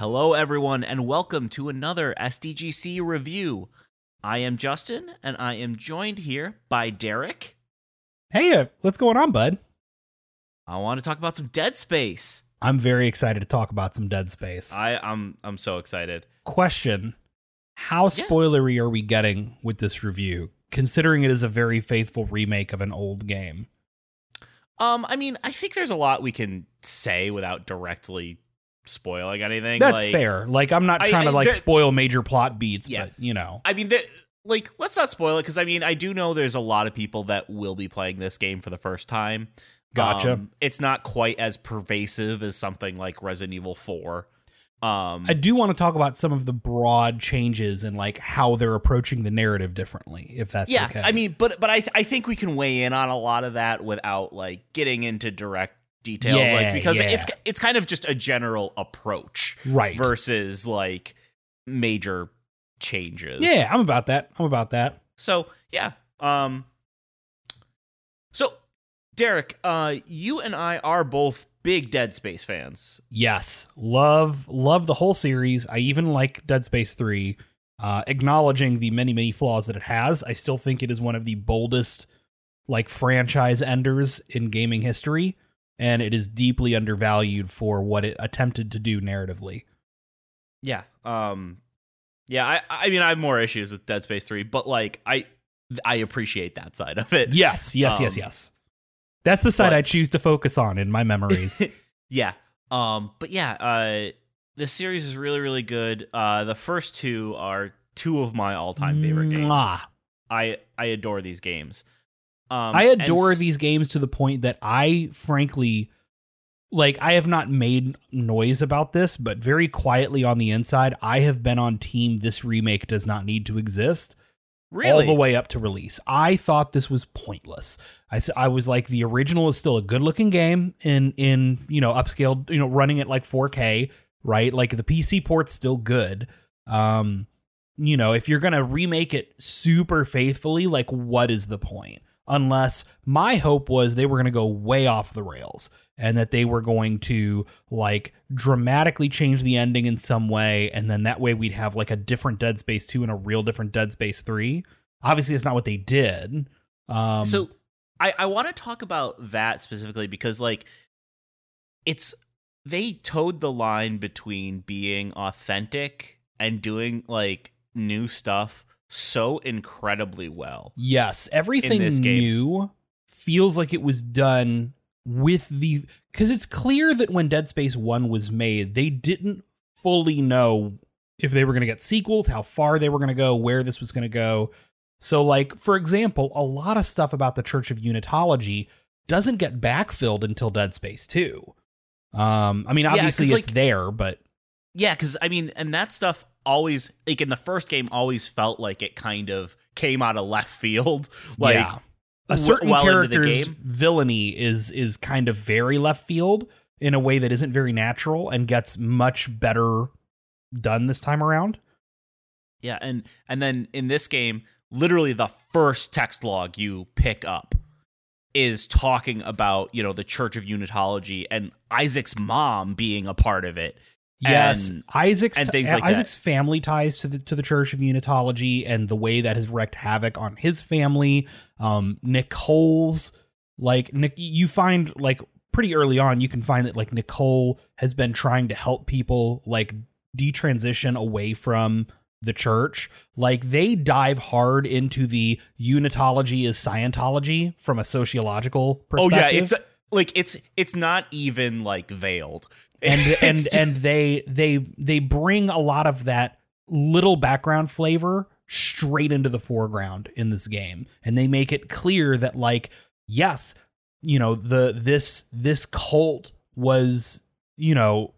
Hello, everyone, and welcome to another SDGC review. I am Justin, and I am joined here by Derek. Hey, uh, what's going on, bud? I want to talk about some Dead Space. I'm very excited to talk about some Dead Space. I, I'm I'm so excited. Question: How spoilery are we getting with this review, considering it is a very faithful remake of an old game? Um, I mean, I think there's a lot we can say without directly spoiling anything. That's like, fair. Like, I'm not trying I- to like there- spoil major plot beats, Yeah. but you know, I mean, like, let's not spoil it because I mean, I do know there's a lot of people that will be playing this game for the first time. Gotcha. Um, it's not quite as pervasive as something like Resident Evil Four. Um, I do want to talk about some of the broad changes and like how they're approaching the narrative differently. If that's yeah, okay. I mean, but but I I think we can weigh in on a lot of that without like getting into direct details, Yeah, like because yeah. it's it's kind of just a general approach right? versus like major changes. Yeah, I'm about that. I'm about that. So yeah. Um. So, Derek, uh, you and I are both big Dead Space fans. Yes, love love the whole series. I even like Dead Space Three. Uh, acknowledging the many many flaws that it has, I still think it is one of the boldest like franchise enders in gaming history, and it is deeply undervalued for what it attempted to do narratively. Yeah. Um. Yeah. I. I mean, I have more issues with Dead Space Three, but like, I. I appreciate that side of it. Yes, yes, yes, Um, yes. That's the side but- I choose to focus on in my memories. yeah. Um. But yeah. Uh. This series is really, really good. Uh. The first two are two of my all-time favorite games. Mwah. I. I adore these games. Um. I adore these games to the point that I frankly like I have not made noise about this, but very quietly on the inside, I have been on team this remake does not need to exist Really. all the way up to release. I thought this was pointless. I, I was like the original is still a good looking game in in you know upscaled you know running at like 4K right like the PC port's still good. Um, you know if you're gonna remake it super faithfully, like what is the point? Unless my hope was they were gonna go way off the rails and that they were going to like dramatically change the ending in some way and then that way we'd have like a different dead space 2 and a real different dead space 3 obviously it's not what they did. Um so I, I want to talk about that specifically because like it's they toed the line between being authentic and doing like new stuff so incredibly well. yes everything this game. new feels like it was done with the cuz it's clear that when Dead Space 1 was made they didn't fully know if they were going to get sequels how far they were going to go where this was going to go So, like, for example, a lot of stuff about the Church of Unitology doesn't get backfilled until Dead Space 2. Um, I mean, Yeah, it's like- there, but Yeah, because I mean, and that stuff always like in the first game always felt like it kind of came out of left field. Like yeah. a certain well into the character's game. villainy is is kind of very left field in a way that isn't very natural and gets much better done this time around. Yeah, and and then in this game, literally the first text log you pick up is talking about you know the Church of Unitology and Isaac's mom being a part of it. Yes, And- Isaac's and things like that. Isaac's family ties to the to the Church of Unitology and the way that has wreaked havoc on his family. Um, Nicole's like Nick, you find like pretty early on, you can find that like Nicole has been trying to help people like detransition away from the church. Like they dive hard into the Unitology is Scientology from a sociological perspective. Oh yeah, it's like it's it's not even like veiled. And and It's- and they they they bring a lot of that little background flavor straight into the foreground in this game. And they make it clear that like yes you know the this this cult was you know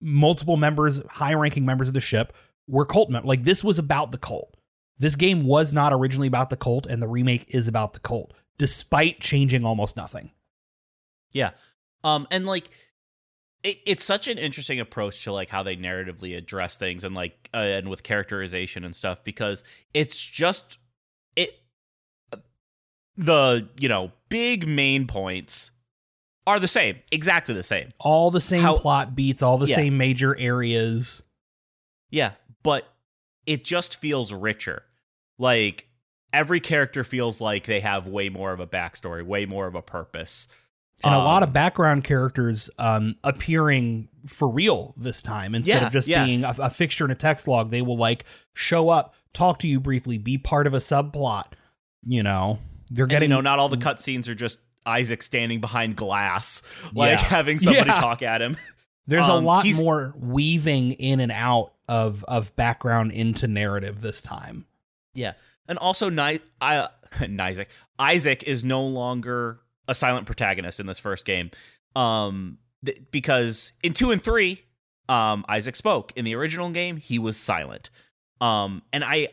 multiple members high ranking members of the ship were cult members like this was about the cult. This game was not originally about the cult and the remake is about the cult despite changing almost nothing. Yeah. Um and like it, it's such an interesting approach to like how they narratively address things and like uh, and with characterization and stuff because it's just it the you know big main points are the same, exactly the same. All the same How- plot beats, all the Yeah. same major areas. Yeah, but it just feels richer. Like every character feels like they have way more of a backstory, way more of a purpose. And a lot Um, of background characters um, appearing for real this time instead Yeah, of just yeah. being a, a fixture in a text log. They will like show up, talk to you briefly, be part of a subplot. You know, they're And, getting you know, not all the cutscenes are just Isaac standing behind glass, like Yeah. having somebody talk at him. There's a um, lot more weaving in and out of of background into narrative this time. Yeah, and also, Ni- I, Isaac Isaac is no longer a silent protagonist in this first game, um, th- because in two and three, um, Isaac spoke. In the original game, he was silent, um, and I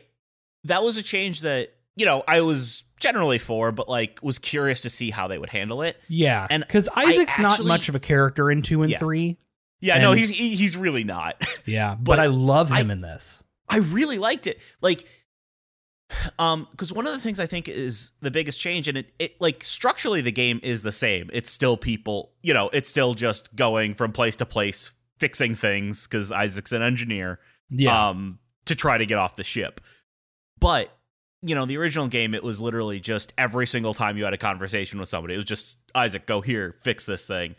that was a change that you know I was generally for, but like was curious to see how they would handle it. Yeah, And because Isaac's not much of a character in two and Yeah. three. Yeah, no, he's he's really not. Yeah, but, But I love him I- in this. I really liked it. Like, um, because one of the things I think is the biggest change, and it, it like structurally the game is the same. It's still people, you know, it's still just going from place to place, fixing things because Isaac's an engineer, Yeah, um, to try to get off the ship. But you know, the original game, it was literally just every single time you had a conversation with somebody, it was just Isaac, go here, fix this thing.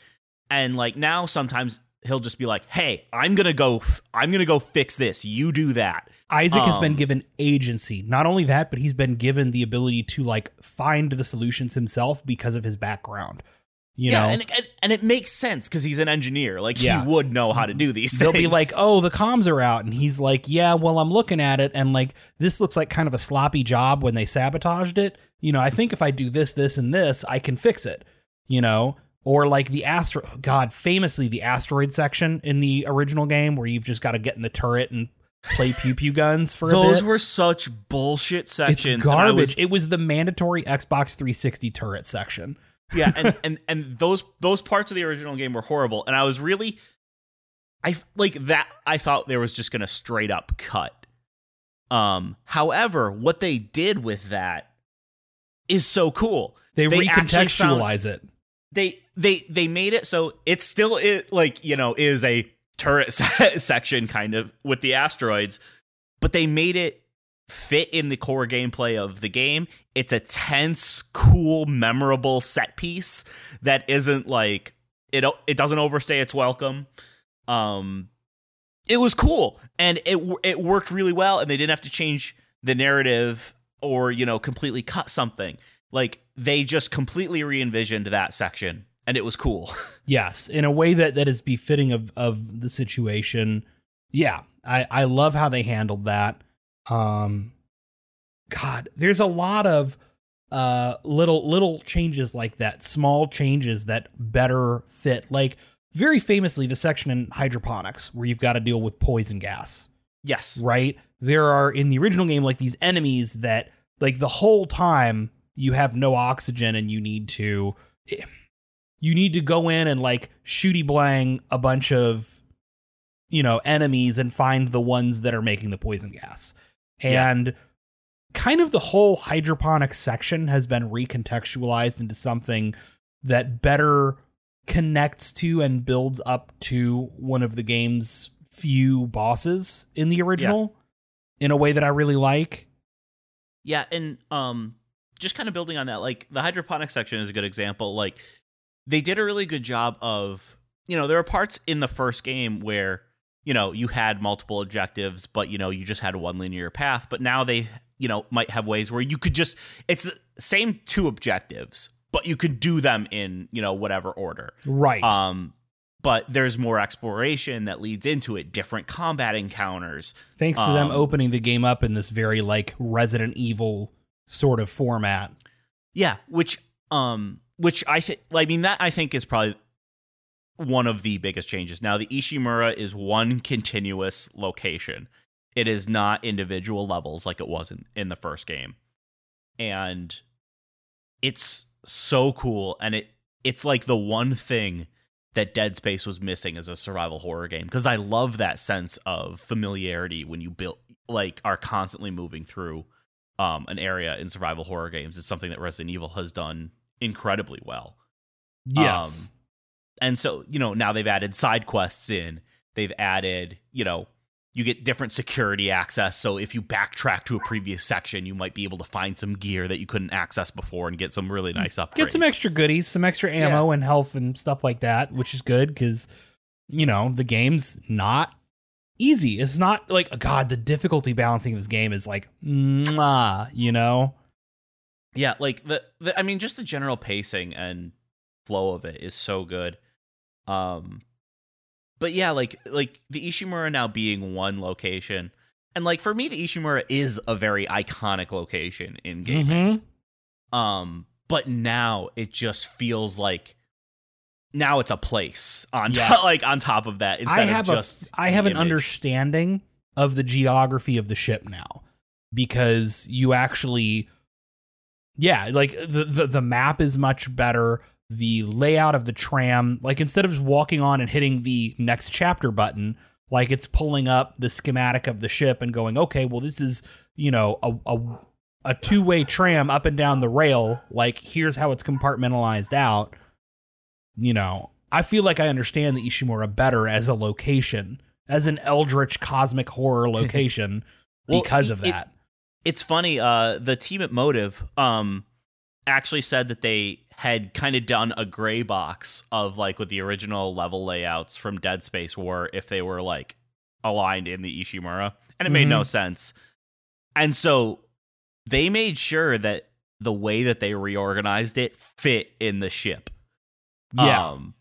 And like now, sometimes he'll just be like, "Hey, I'm gonna go, f- I'm gonna go fix this. You do that." Isaac has been um, given agency. Not only that, but he's been given the ability to like find the solutions himself because of his background. You yeah, know, and, and and it makes sense because he's an engineer. Like Yeah. he would know how to do these they'll things. be like, "Oh, the comms are out," and he's like, "Yeah, well, I'm looking at it, and like this looks like kind of a sloppy job when they sabotaged it. You know, I think if I do this, this, and this, I can fix it. You know." Or like the astro, God, famously the asteroid section in the original game, where you've just got to get in the turret and play pew pew guns for a those were such bullshit sections. It's garbage. was- it was the mandatory Xbox 360 turret section. yeah, and, and and those those parts of the original game were horrible, and I was really, I like that. I thought there was just gonna straight up cut. Um, however, what they did with that is so cool. They, They actually found- recontextualize it. They they they made it so it's still it like you know is a turret section kind of with the asteroids but they made it fit in the core gameplay of the game. It's a tense cool memorable set piece that isn't like it it doesn't overstay its welcome. Um it was cool and it it worked really well and they didn't have to change the narrative or you know completely cut something like they just completely re-envisioned that section and it was cool Yes, in a way that that is befitting of of the situation. Yeah, I I love how they handled that. Um, God, there's a lot of uh little little changes like that, small changes that better fit. Like very famously, the section in hydroponics where you've got to deal with poison gas. yes right? There are in the original game like these enemies that like the whole time you have no oxygen and you need to you need to go in and like shooty blang a bunch of you know enemies and find the ones that are making the poison gas. Yeah. And kind of the whole hydroponic section has been recontextualized into something that better connects to and builds up to one of the game's few bosses in the original in a way that I really like. Yeah, and um just kind of building on that, like the hydroponic section is a good example. Like they did a really good job of, you know, there are parts in the first game where, you know, you had multiple objectives, but you know, you just had one linear path. But now they, you know, might have ways where you could just it's the same two objectives, but you could do them in, you know, whatever order. Right. Um but there's more exploration that leads into it, different combat encounters. Thanks to them um, opening the game up in this very like Resident Evil sort of format. Yeah, which um which I think I mean that I think is probably one of the biggest changes. Now the Ishimura is one continuous location. It is not individual levels like it was in, in the first game. And it's so cool and it it's like the one thing that Dead Space was missing as a survival horror game because I love that sense of familiarity when you build like are constantly moving through um, an area in survival horror games. It's something that Resident Evil has done incredibly well. Yes. and so you know now they've added side quests in. They've added you know you get different security access. So if you backtrack to a previous section, you might be able to find some gear that you couldn't access before and get some really nice upgrades. Get some extra goodies, some extra ammo and health and stuff like that, which is good because you know the game's not easy. It's not like God. The difficulty balancing of this game is like, mwah, you know. Yeah, like the, the I mean, just the general pacing and flow of it is so good. Um, but yeah, like like the Ishimura now being one location, and like for me, the Ishimura is a very iconic location in gaming. Mhm. Um, but now it just feels like now it's a place on Yes. top, like on top of that instead I have of just a I have an image. understanding of the geography of the ship now because you actually yeah like the, the the map is much better the layout of the tram like instead of just walking on and hitting the next chapter button like it's pulling up the schematic of the ship and going okay well this is you know a a, a two-way tram up and down the rail like here's how it's compartmentalized out you know, I feel like I understand the Ishimura better as a location, as an eldritch cosmic horror location Well, because of it- that. it's funny uh the team at motive um actually said that they had kind of done a gray box of like what the original level layouts from dead space were if they were like aligned in the ishimura and it made no sense. And so they made sure that the way that they reorganized it fit in the ship yeah. um,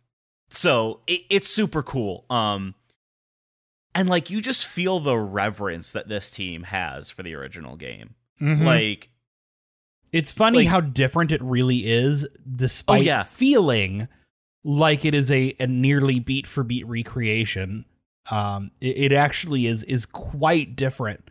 so it, it's super cool. Um, and like you just feel the reverence that this team has for the original game. Mhm. Like, it's funny like- how different it really is, despite Oh, yeah. feeling like it is a, a nearly beat for beat recreation. Um, it, it actually is is quite different.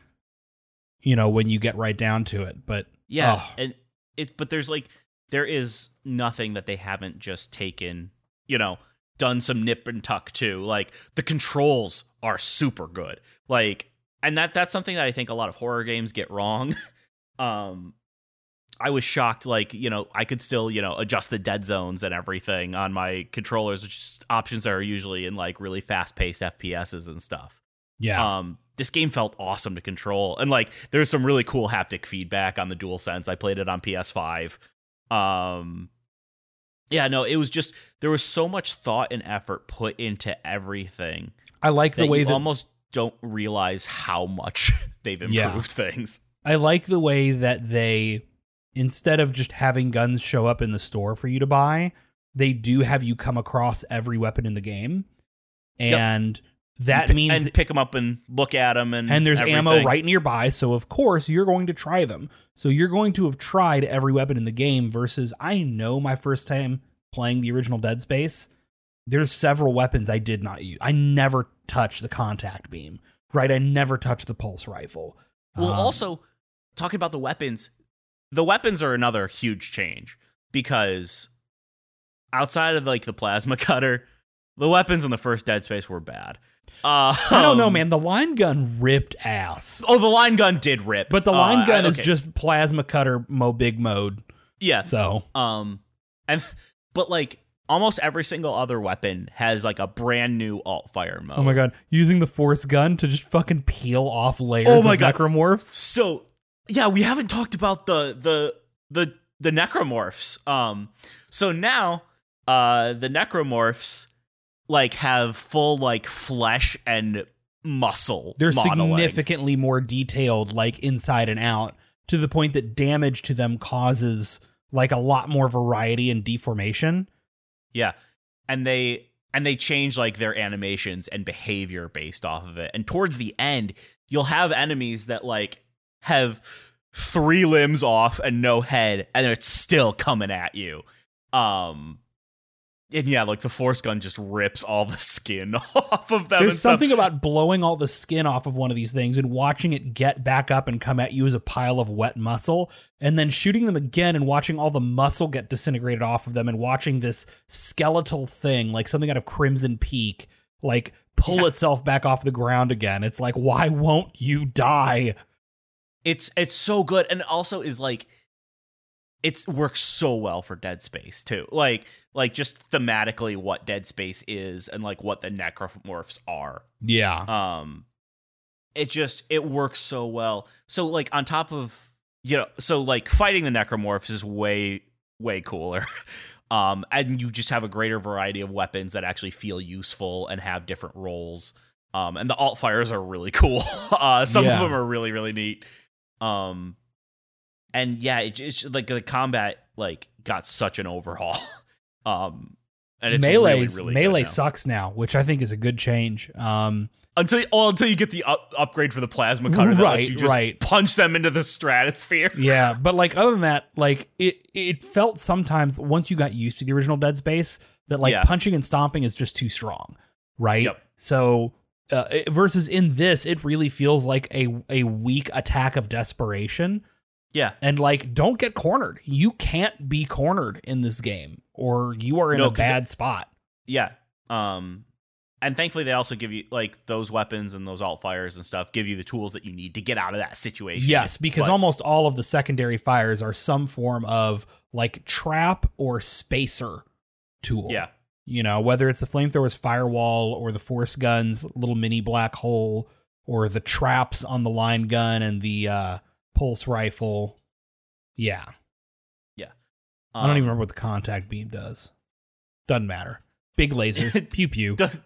You know, when you get right down to it, but yeah, Oh. and it. But there's like there is nothing that they haven't just taken. You know, done some nip and tuck to. Like the controls are super good. Like, and that that's something that I think a lot of horror games get wrong. um, I was shocked. Like, you know, I could still, you know, adjust the dead zones and everything on my controllers, which is options that are usually in like really fast paced FPSs and stuff. yeah, Um, this game felt awesome to control, and like there's some really cool haptic feedback on the Dual Sense. I played it on PS5. Um, yeah, no, it was just there was so much thought and effort put into everything I like the that way you that almost don't realize how much they've improved Yeah. things. I like the way that they, instead of just having guns show up in the store for you to buy, they do have you come across every weapon in the game, Yep. That and, means and pick them up and look at them and and there's ammo right nearby. So of course you're going to try them. So you're going to have tried every weapon in the game. Versus I know my first time playing the original Dead Space, there's several weapons I did not use. I never touched the contact beam. Right, I never touched the pulse rifle. Well, Um, also talking about the weapons, the weapons are another huge change because outside of like the plasma cutter, the weapons in the first Dead Space were bad. Uh, I don't know, man. The line gun ripped ass. Oh, the line gun did rip, But the line Uh, gun I- is just plasma cutter mo big mode. yeah. So Um, and but like almost every single other weapon has like a brand new alt fire mode. Oh my god, using the force gun to just fucking peel off layers Oh my of God. necromorphs. So yeah, we haven't talked about the the the the necromorphs. Um, so now uh the necromorphs like have full like flesh and muscle. They're modeling. significantly more detailed, like inside and out, to the point that damage to them causes like a lot more variety and deformation. Yeah. And they and they change like their animations and behavior based off of it. And towards the end, you'll have enemies that like have three limbs off and no head and it's still coming at you. Um and yeah, like the force gun just rips all the skin off of them. There's stuff. something about blowing all the skin off of one of these things and watching it get back up and come at you as a pile of wet muscle, and then shooting them again and watching all the muscle get disintegrated off of them, and watching this skeletal thing, like something out of Crimson Peak, like pull Yeah. itself back off the ground again. It's like, why won't you die? it's it's so good and also is like it works so well for Dead Space too. Like like just thematically what Dead Space is and like what the necromorphs are. Yeah. Um it just it works so well. So like on top of you know, so like fighting the necromorphs is way way cooler. um and you just have a greater variety of weapons that actually feel useful and have different roles. Um and the alt fires are really cool. uh some Yeah. of them are really really neat. Um and yeah, it, it's like the combat like got such an overhaul. um and it's Melee's really, really melee now. sucks now, which I think is a good change. Um, until oh, until you get the up, upgrade for the plasma cutter that Right, lets you just right. punch them into the stratosphere. yeah, but like other than that, like it it felt sometimes once you got used to the original Dead Space that like Yeah. punching and stomping is just too strong, right? Yep. So uh, versus in this, it really feels like a a weak attack of desperation. Yeah, And like, don't get cornered. You can't be cornered in this game, or you are in No, a bad spot. yeah. Um, and thankfully they also give you like those weapons and those alt fires and stuff give you the tools that you need to get out of that situation. Yes, because But- almost all of the secondary fires are some form of like trap or spacer tool. yeah, You know, whether it's the flamethrower's firewall or the force gun's little mini black hole or the traps on the line gun and the uh, pulse rifle. Yeah. Yeah. I don't Um, even remember what the contact beam does. Doesn't matter. Big laser. pew pew. does-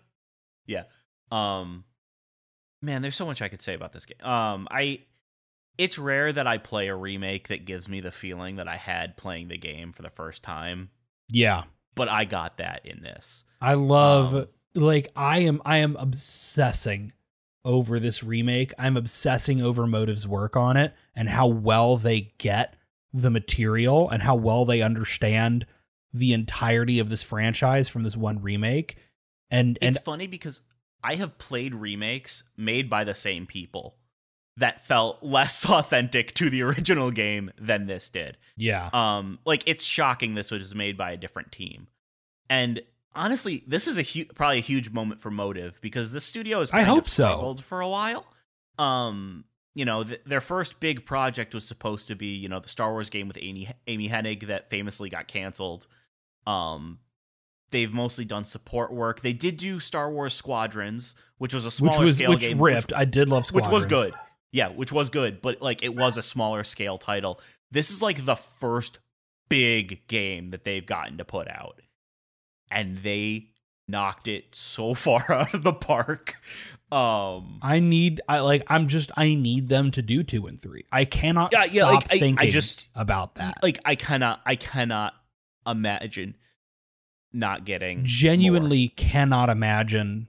yeah. Um man, there's so much I could say about this game. Um I it's rare that I play a remake that gives me the feeling that I had playing the game for the first time, Yeah. but I got that in this. I love Um, like I am I am obsessing over this remake. I'm obsessing over Motive's work on it and how well they get the material and how well they understand the entirety of this franchise from this one remake. And and It's funny because I have played remakes made by the same people that felt less authentic to the original game than this did. yeah. Um, like it's shocking this was made by a different team, and honestly, this is a hu- probably a huge moment for Motive because the studio is I hope of so. struggled for a while. Um, you know, th- their first big project was supposed to be you know the Star Wars game with Amy Amy Hennig that famously got canceled. Um, they've mostly done support work. They did do Star Wars Squadrons, which was a which smaller was scale which game, ripped. I did love which, which was good. Yeah, which was good, but like it was a smaller scale title. This is like the first big game that they've gotten to put out, and they knocked it so far out of the park. Um, I need I like I'm just I need them to do 2 and 3. I cannot Yeah, yeah, stop like, I- I just- about that. like I cannot, I cannot imagine not getting more. genuinely cannot imagine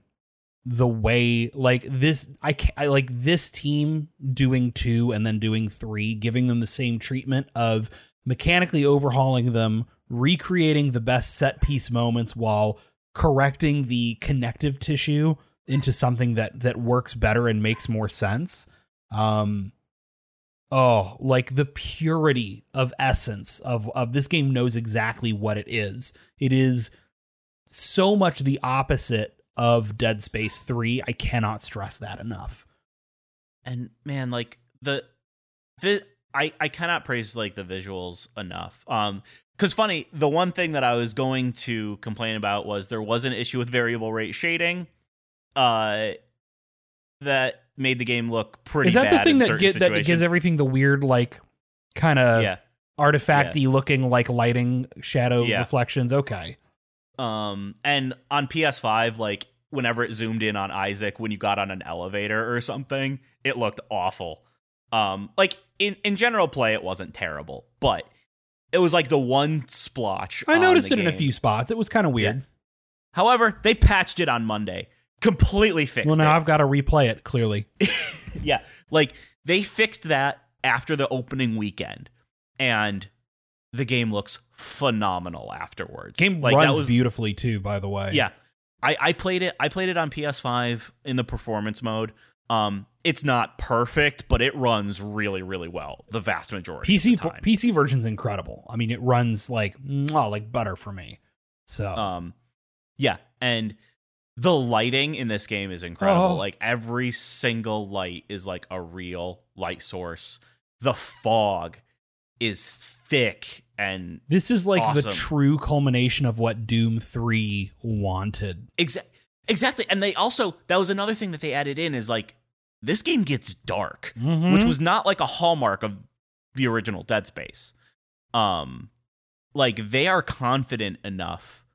the way like this I, ca I like this team doing 2 and then doing 3 giving them the same treatment of mechanically overhauling them recreating the best set piece moments while correcting the connective tissue into something that that works better and makes more sense um oh like the purity of essence of of this game knows exactly what it is it is so much the opposite of Dead Space 3. I cannot stress that enough. and man like the the i i cannot praise like the visuals enough um because funny the one thing that i was going to complain about was there was an issue with variable rate shading uh that made the game look pretty Is that the thing that, get, that gives everything the weird, like, kind of yeah artifacty looking, like lighting shadow Yeah. reflections? Okay. um and on ps5 like whenever it zoomed in on isaac when you got on an elevator or something it looked awful um like in in general play it wasn't terrible but it was like the one splotch I on noticed it in a few spots. It was kind of weird. However, they patched it on Monday. Completely fixed well, now it. I've got to replay it, clearly. yeah. Like they fixed that after the opening weekend. And the game looks phenomenal afterwards. Game like, that runs was- beautifully, too, by the way. Yeah. I, I played it I played it on PS5 in the performance mode. Um it's not perfect, but it runs really, really well the vast majority PC of the time. PC version's incredible. I mean, it runs like mwah, like butter for me. So Um, yeah, and the lighting in this game is incredible. Oh. Like every single light is like a real light source. The fog is thick and This is like the true culmination of what Doom 3 wanted. Exa- exactly. And they also that was another thing that they added in is like this game gets dark, Mm-hmm. which was not like a hallmark of the original Dead Space. Um like they are confident enough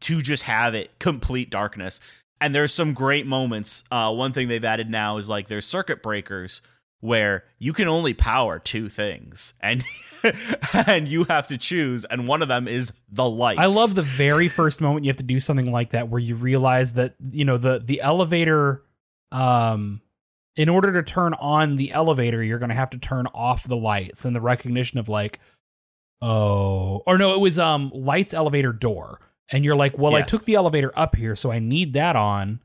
to just have it complete darkness. And there's some great moments. Uh one thing they've added now is like there's circuit breakers where you can only power two things and and you have to choose and one of them is the light. I love the very first moment you have to do something like that where you realize that you know the the elevator um in order to turn on the elevator you're going to have to turn off the lights and the recognition of like oh or no it was um lights elevator door. And you're like well I took the elevator up here so I need that on.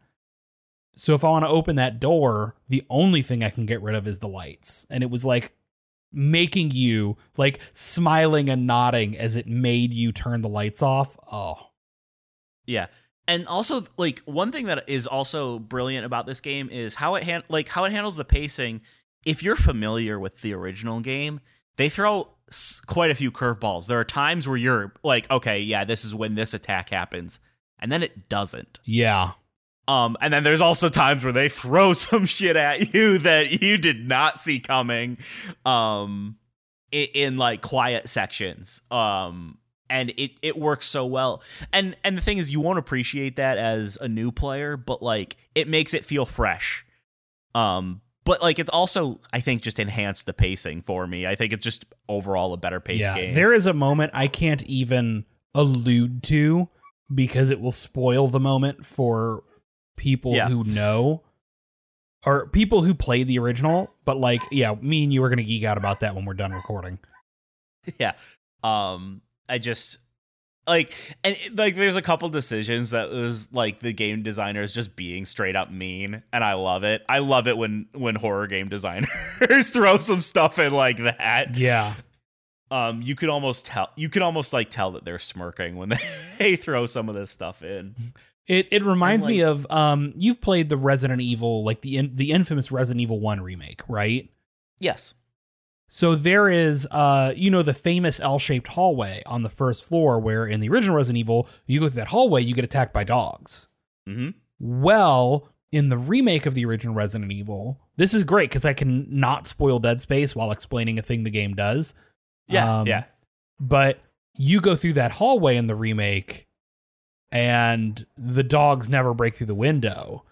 So if I want to open that door the only thing I can get rid of is the lights. And it was like making you like smiling and nodding as it made you turn the lights off. Oh, Yeah. And also like one thing that is also brilliant about this game is how it han- like how it handles the pacing. If you're familiar with the original game, they throw s- quite a few curveballs. There are times where you're like, okay, yeah, this is when this attack happens, and then it doesn't. yeah. Um, and then there's also times where they throw some shit at you that you did not see coming, um, in, in like quiet sections. Um, and it it works so well. And and the thing is, you won't appreciate that as a new player, but like it makes it feel fresh. Um, but like it's also I think just enhanced the pacing for me. I think it's just overall a better paced yeah. game. There is a moment I can't even allude to because it will spoil the moment for people Yeah. who know or people who played the original. But like, yeah, me and you are going to geek out about that when we're done recording. yeah um i just like and like there's a couple decisions that was like the game designers just being straight up mean and i love it i love it when when horror game designers throw some stuff in like that Yeah. um you could almost tell you could almost like tell that they're smirking when they throw some of this stuff in It it reminds me of um you've played the Resident Evil like the in, the infamous Resident Evil 1 remake, right? yes So there is, uh, you know, the famous L-shaped hallway on the first floor, where in the original Resident Evil, you go through that hallway, you get attacked by dogs. mm-hmm Well, in the remake of the original Resident Evil, this is great because I can not spoil Dead Space while explaining a thing the game does. yeah Um, yeah But you go through that hallway in the remake, and the dogs never break through the window.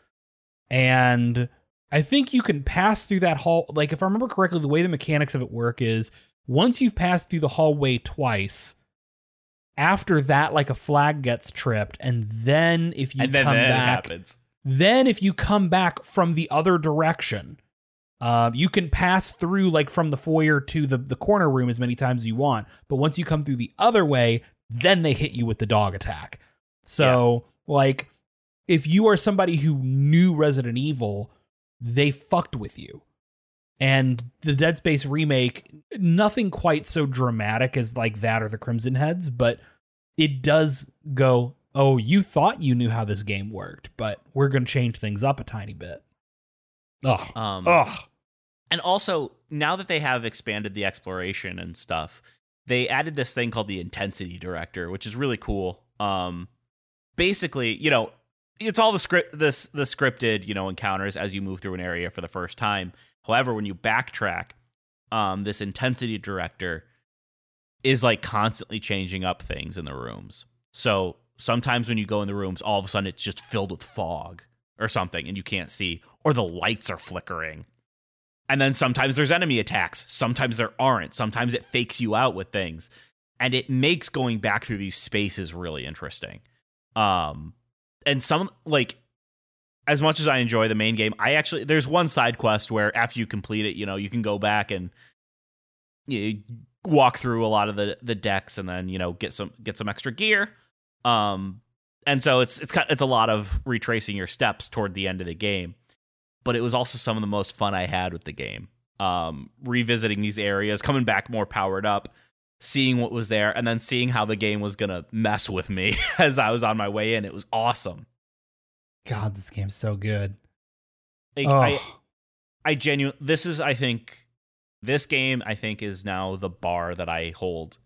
And I think you can pass through that hall. Like, if I remember correctly, the way the mechanics of it work is once you've passed through the hallway twice, after that, like a flag gets tripped, and then if you and then come that back, happens then if you come back from the other direction, uh, you can pass through like from the foyer to the, the corner room as many times as you want. But once you come through the other way, then they hit you with the dog attack. So like if you are somebody who knew Resident Evil, they fucked with you. And the Dead Space remake, nothing quite so dramatic as like that or the Crimson Heads, but it does go, oh, you thought you knew how this game worked, but we're going to change things up a tiny bit. Ugh. um Ugh. And also, now that they have expanded the exploration and stuff, they added this thing called the intensity director, which is really cool. Um, basically, you know, it's all the script, this the scripted, you know, encounters as you move through an area for the first time. However, when you backtrack, um, this intensity director is like constantly changing up things in the rooms. So sometimes when you go in the rooms, all of a sudden it's just filled with fog or something, and you can't see, or the lights are flickering. And then sometimes there's enemy attacks. Sometimes there aren't. Sometimes it fakes you out with things. And it makes going back through these spaces really interesting. Um and some like as much as I enjoy the main game, I actually there's one side quest where after you complete it, you know, you can go back and you walk through a lot of the the decks and then, you know, get some get some extra gear. Um and so it's it's it's a lot of retracing your steps toward the end of the game but it was also some of the most fun I had with the game. Um, revisiting these areas, coming back more powered up, seeing what was there, and then seeing how the game was gonna mess with me as I was on my way in. It was awesome. God, this game's so good. Like, oh, I, I genuinely, this is, I think, this game, I think, is now the bar that I hold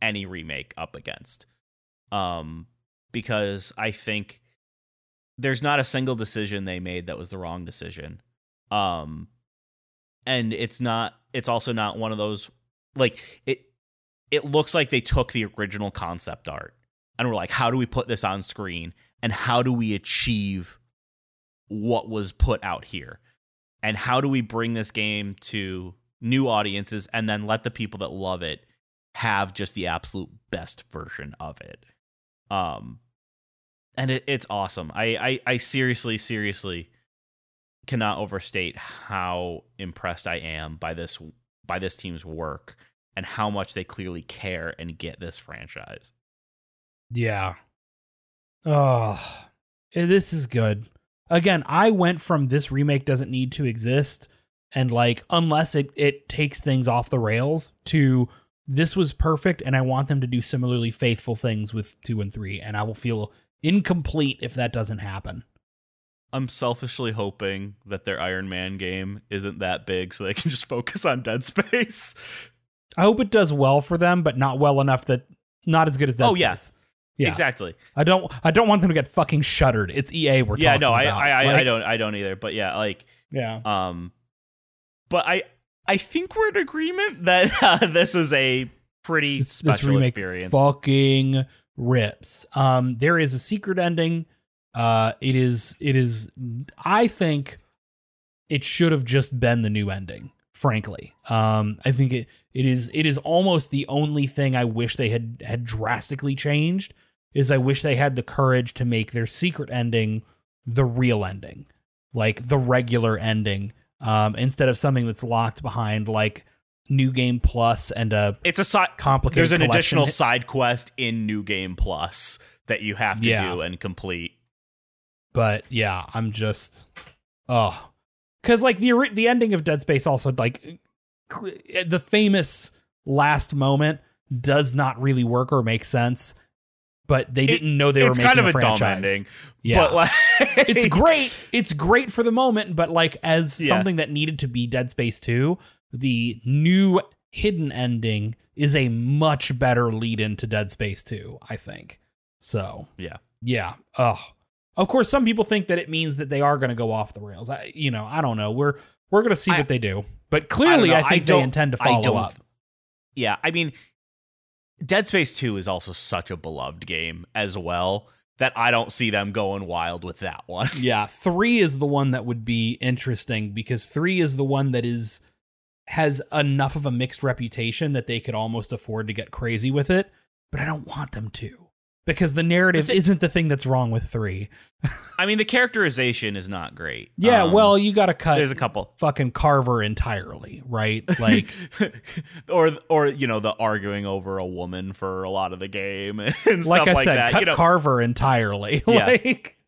any remake up against. Um, because I think there's not a single decision they made that was the wrong decision. Um, and it's not. It's also not one of those like it. It looks like they took the original concept art and we're like, how do we put this on screen, and how do we achieve what was put out here, and how do we bring this game to new audiences, and then let the people that love it have just the absolute best version of it. Um, and it, it's awesome. I, I I seriously, seriously cannot overstate how impressed I am by this by this team's work and how much they clearly care and get this franchise. Yeah. Oh, this is good. Again, I went from this remake doesn't need to exist and like unless it it takes things off the rails to this was perfect and I want them to do similarly faithful things with 2 and 3 and I will feel incomplete if that doesn't happen. I'm selfishly hoping that their Iron Man game isn't that big so they can just focus on Dead Space. I hope it does well for them, but not well enough that not as good as Dead oh, Space. yes. Yeah. Exactly. I don't I don't want them to get fucking shuttered. It's EA we're Yeah, talking no, I about. I, I, Like, I don't I don't either. But yeah, like Yeah. um but I I think we're in agreement that uh, this is a pretty This, this special remake experience. fucking rips. Um there is a secret ending. Uh it is it is I think it should have just been the new ending, frankly. Um I think it it is it is almost the only thing I wish they had had drastically changed is I wish they had the courage to make their secret ending the real ending. Like the regular ending um instead of something that's locked behind like new game plus and a it's a side complicated there's an collection. additional side quest in New Game Plus that you have to Yeah. do and complete. but yeah i'm just oh because like the the ending of dead space also like the famous last moment does not really work or make sense but they didn't know they were making kind of a a dumb ending. yeah But like it's great it's great for the moment but like as Yeah. something that needed to be dead space 2 the new hidden ending is a much better lead into dead space 2 i think so Yeah. yeah oh of course some people think that it means that they are going to go off the rails i you know i don't know we're we're going to see I- what they do but clearly know. i, think they intend to I follow up Yeah, I mean Dead Space 2 is also such a beloved game as well that I don't see them going wild with that one. yeah 3 is the one that would be interesting because 3 is the one that is has enough of a mixed reputation that they could almost afford to get crazy with it but i don't want them to because the narrative thi- isn't the thing that's wrong with 3 I mean, the characterization is not great. yeah Um, well you got to cut there's a couple. fucking carver entirely right like or or you know the arguing over a woman for a lot of the game and stuff like like, i said that. cut you know, carver entirely Yeah. like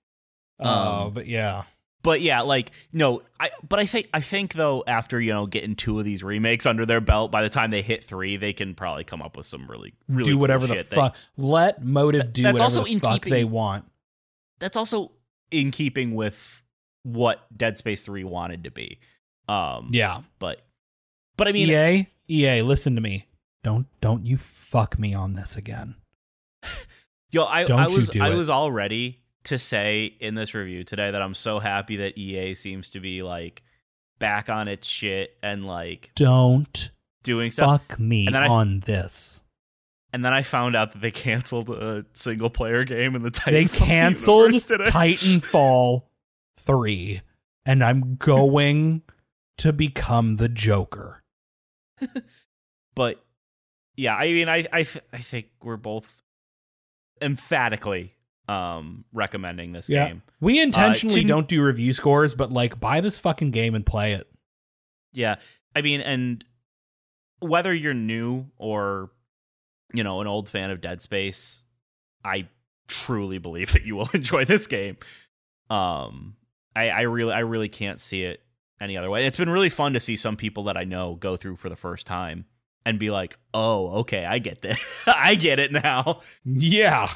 oh Um, but yeah but yeah, like no, I but I think I think though after you know getting two of these remakes under their belt, by the time they hit three, they can probably come up with some really really do cool whatever the fuck let motive do that's whatever also the fuck keeping- they want that's also in keeping with what Dead Space 3 wanted to be. Um yeah but but I mean EA, EA, listen to me. Don't don't you fuck me on this again. yo I I was I was all ready to say in this review today that I'm so happy that EA seems to be like back on its shit and like Don't doing stuff. fuck me And then I- on this. And then I found out that they canceled a single player game in the Titanfall They canceled. Titanfall 3 and I'm going to become the Joker. but yeah, I mean, I I I think we're both emphatically um recommending this Yeah. game. We intentionally to- don't do review scores, but like buy this fucking game and play it. Yeah, I mean, and whether you're new or you know an old fan of Dead Space, I truly believe that you will enjoy this game. Um, I I really I really can't see it any other way. It's been really fun to see some people that I know go through for the first time and be like, "Oh, okay, I get this. I get it now." Yeah.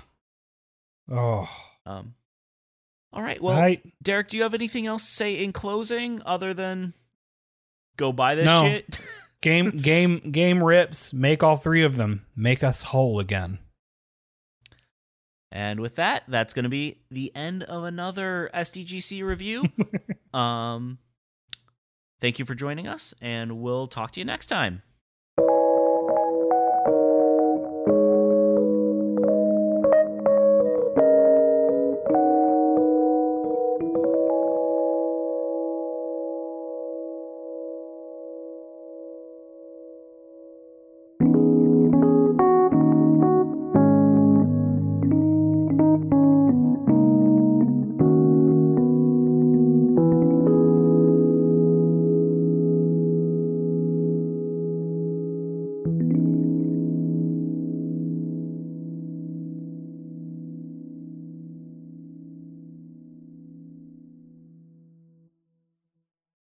Oh. Um, all right. Well, right. Derek, do you have anything else to say in closing other than go buy this No. shit? game game game rips. Make all three of them. Make us whole again. And with that, that's going to be the end of another SDGC review. um, thank you for joining us, and we'll talk to you next time.